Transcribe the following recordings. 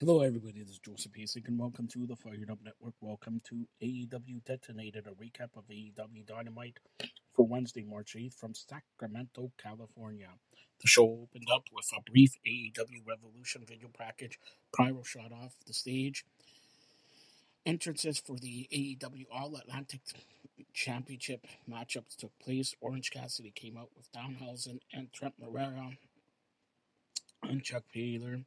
Hello, everybody. This is Joseph Pasek, and welcome to the Fired Up Network. Welcome to AEW Detonated, a recap of AEW Dynamite for Wednesday, March 8th from Sacramento, California. The show opened up with a brief AEW Revolution video package. Pyro shot off the stage. Entrances for the AEW All Atlantic Championship matchups took place. Orange Cassidy came out with Danhausen and Trent Beretta and Chuck Taylor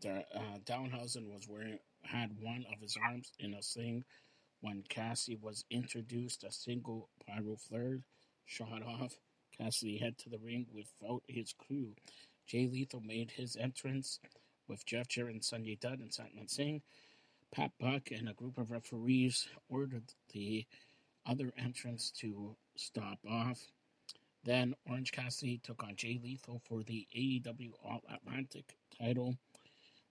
the uh, Danhausen was wearing had one of his arms in a sling when Cassie was introduced. A single pyro flare shot off. Cassidy head to the ring without his crew. Jay Lethal made his entrance with Jeff Jarrett and Sonjay Dutt and Satnam Singh. Pat Buck and a group of referees ordered the other entrance to stop off. Then Orange Cassidy took on Jay Lethal for the AEW All Atlantic title.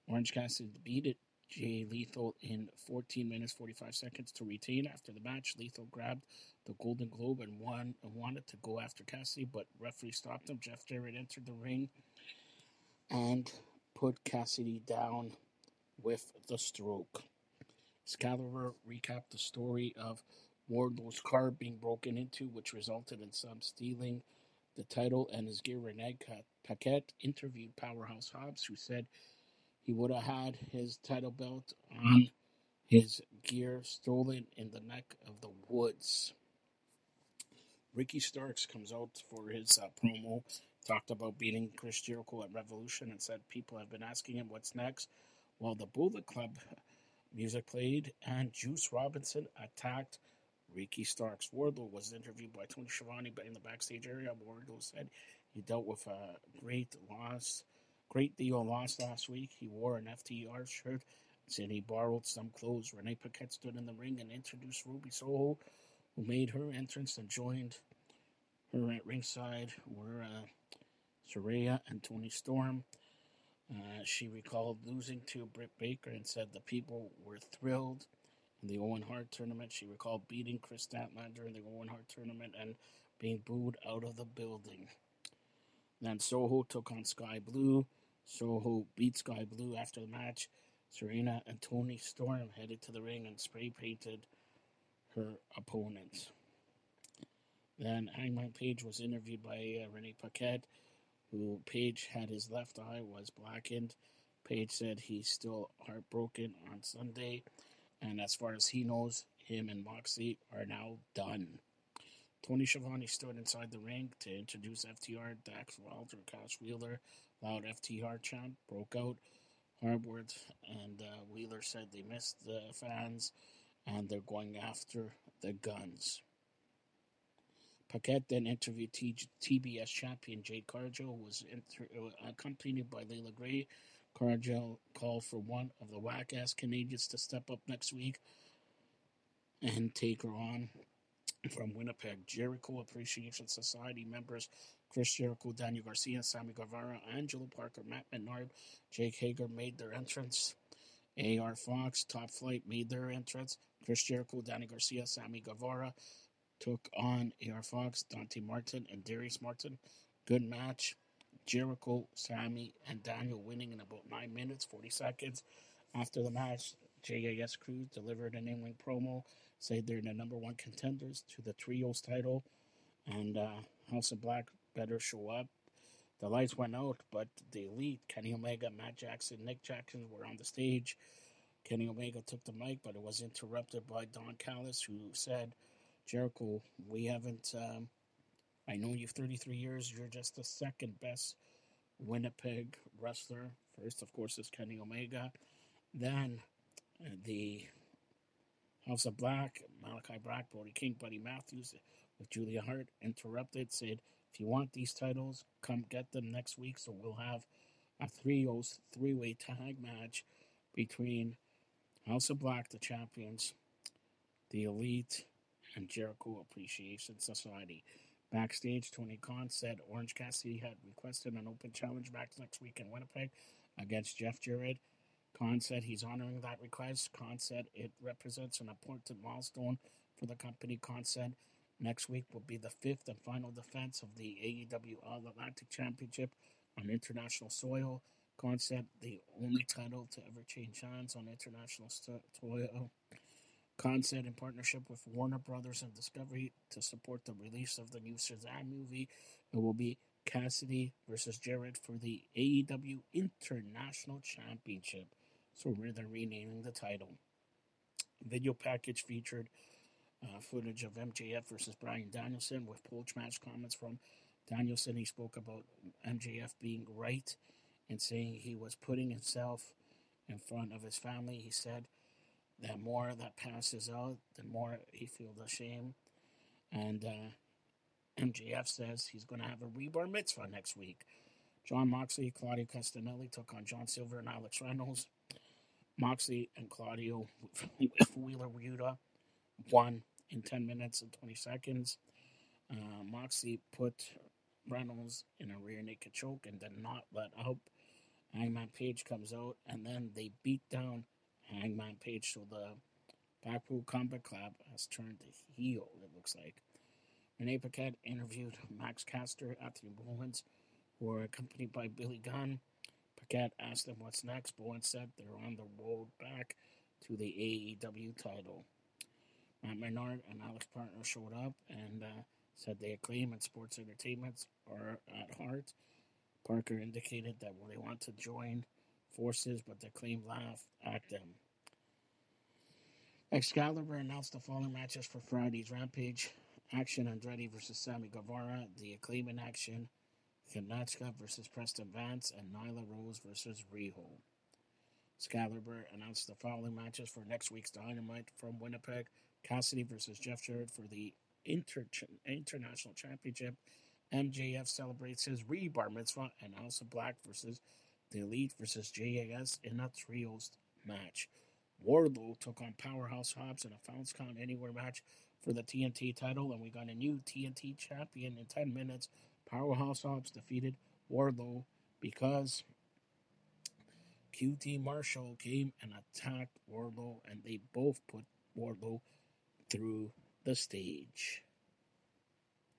Orange Cassidy beat Jay Lethal in 14 minutes 45 seconds to retain. After the match, Lethal grabbed the Golden Globe and won and wanted to go after Cassidy, but referee stopped him. Jeff Jarrett entered the ring and put Cassidy down with the stroke. Excalibur recapped the story of Wardlow's car being broken into, which resulted in some stealing the title and his gear. Renee Paquette interviewed Powerhouse Hobbs, who said he would have had his title belt on his gear stolen in the neck of the woods. Ricky Starks comes out for his uh, promo, talked about beating Chris Jericho at Revolution, and said people have been asking him what's next. While the Bullet Club music played and Juice Robinson attacked Ricky Starks. Wardlow was interviewed by Tony Schiavone in the backstage area. Wardlow said he dealt with a great loss Great deal lost last week. He wore an FTR shirt. Said he borrowed some clothes. Renee Paquette stood in the ring and introduced Ruby Soho, who made her entrance and joined her at ringside were uh, Saraya and Toni Storm. Uh, she recalled losing to Britt Baker and said the people were thrilled. In the Owen Hart tournament, she recalled beating Kris Statlander during the Owen Hart tournament and being booed out of the building. Then Soho took on Skye Blue. Soho beat Skye Blue after the match. Serena and Toni Storm headed to the ring and spray painted her opponents. Then Hangman Page was interviewed by uh, Renee Paquette, who Page had his left eye was blackened. Page said he's still heartbroken on Sunday, and as far as he knows, him and Moxley are now done. Tony Schiavone stood inside the ring to introduce FTR. Dax Wilder, Cash Wheeler, loud FTR chant broke out. Harwood and uh, Wheeler said they missed the fans and they're going after the Gunns. Paquette then interviewed T- TBS champion Jade Cargill, who was inter- uh, accompanied by Leila Grey. Cargill called for one of the whack ass Canadians to step up next week and take her on from Winnipeg, Jericho Appreciation Society members Chris Jericho, Daniel Garcia, Sammy Guevara, Angelo Parker, Matt Menard, Jake Hager made their entrance. AR Fox, Top Flight made their entrance. Chris Jericho, Danny Garcia, Sammy Guevara took on AR Fox, Dante Martin, and Darius Martin. Good match. Jericho, Sammy, and Daniel winning in about 9 minutes, 40 seconds. After the match, JAS Crew delivered an in promo say they're the number one contenders to the trios title, and uh, House of Black better show up. The lights went out, but the elite, Kenny Omega, Matt Jackson, Nick Jackson, were on the stage. Kenny Omega took the mic, but it was interrupted by Don Callis, who said, Jericho, we haven't, um, I know you've 33 years, you're just the second best Winnipeg wrestler. First, of course, is Kenny Omega. Then uh, the House of Black, Malachi Black, Brody King, Buddy Matthews with Julia Hart interrupted, said, if you want these titles, come get them next week. So we'll have a trios three way tag match between House of Black, the champions, the Elite, and Jericho Appreciation Society. Backstage, Tony Khan said Orange Cassidy had requested an open challenge match next week in Winnipeg against Jeff Jarrett. Khan said he's honoring that request. Khan said it represents an important milestone for the company. Khan said next week will be the fifth and final defense of the AEW All Atlantic Championship on international soil. Concept, the only title to ever change hands on international soil. Concept in partnership with Warner Brothers and Discovery to support the release of the new Shazam movie. It will be Cassidy versus Jarrett for the AEW International Championship. So we're renaming the title. Video package featured uh, footage of MJF versus Bryan Danielson with post match comments from Danielson. He spoke about MJF being right and saying he was putting himself in front of his family. He said that more that passes out, the more he feels ashamed. And uh, MJF says he's going to have a rebar mitzvah next week. Jon Moxley, Claudio Castagnoli took on John Silver and Alex Reynolds. Moxley and Claudio Wheeler Yuta won in 10 minutes and 20 seconds. Uh, put Reynolds in a rear naked choke and did not let up. Hangman Page comes out and then they beat down Hangman Page. So the Blackpool Combat Club has turned the heel, it looks like. Renee Paquette interviewed Max Caster, Anthony Bowens, who are accompanied by Billy Gunn. Paquette asked them what's next. Bowens said they're on the road back to the AEW title. Matt Menard and Alex Partner showed up and uh, said they acclaim and sports entertainments are at heart. Parker indicated that they want to join forces, but the claim laughed at them. Excalibur announced the following matches for Friday's Rampage. Action Andretti versus Sammy Guevara, the Acclaim in Action, Kanachka versus Preston Vance, and Nyla Rose versus Riho. Excalibur announced the following matches for next week's Dynamite from Winnipeg. Cassidy versus Jeff Jarrett for the Inter- International Championship. MJF celebrates his rebar mitzvah, and Aleister Black versus the Elite versus JAS in a trios match. Wardlow took on Powerhouse Hobbs in a Falls Count Anywhere match for the TNT title, and we got a new TNT champion in 10 minutes. Powerhouse Hobbs defeated Wardlow because QT Marshall came and attacked Wardlow, and they both put Wardlow through the stage.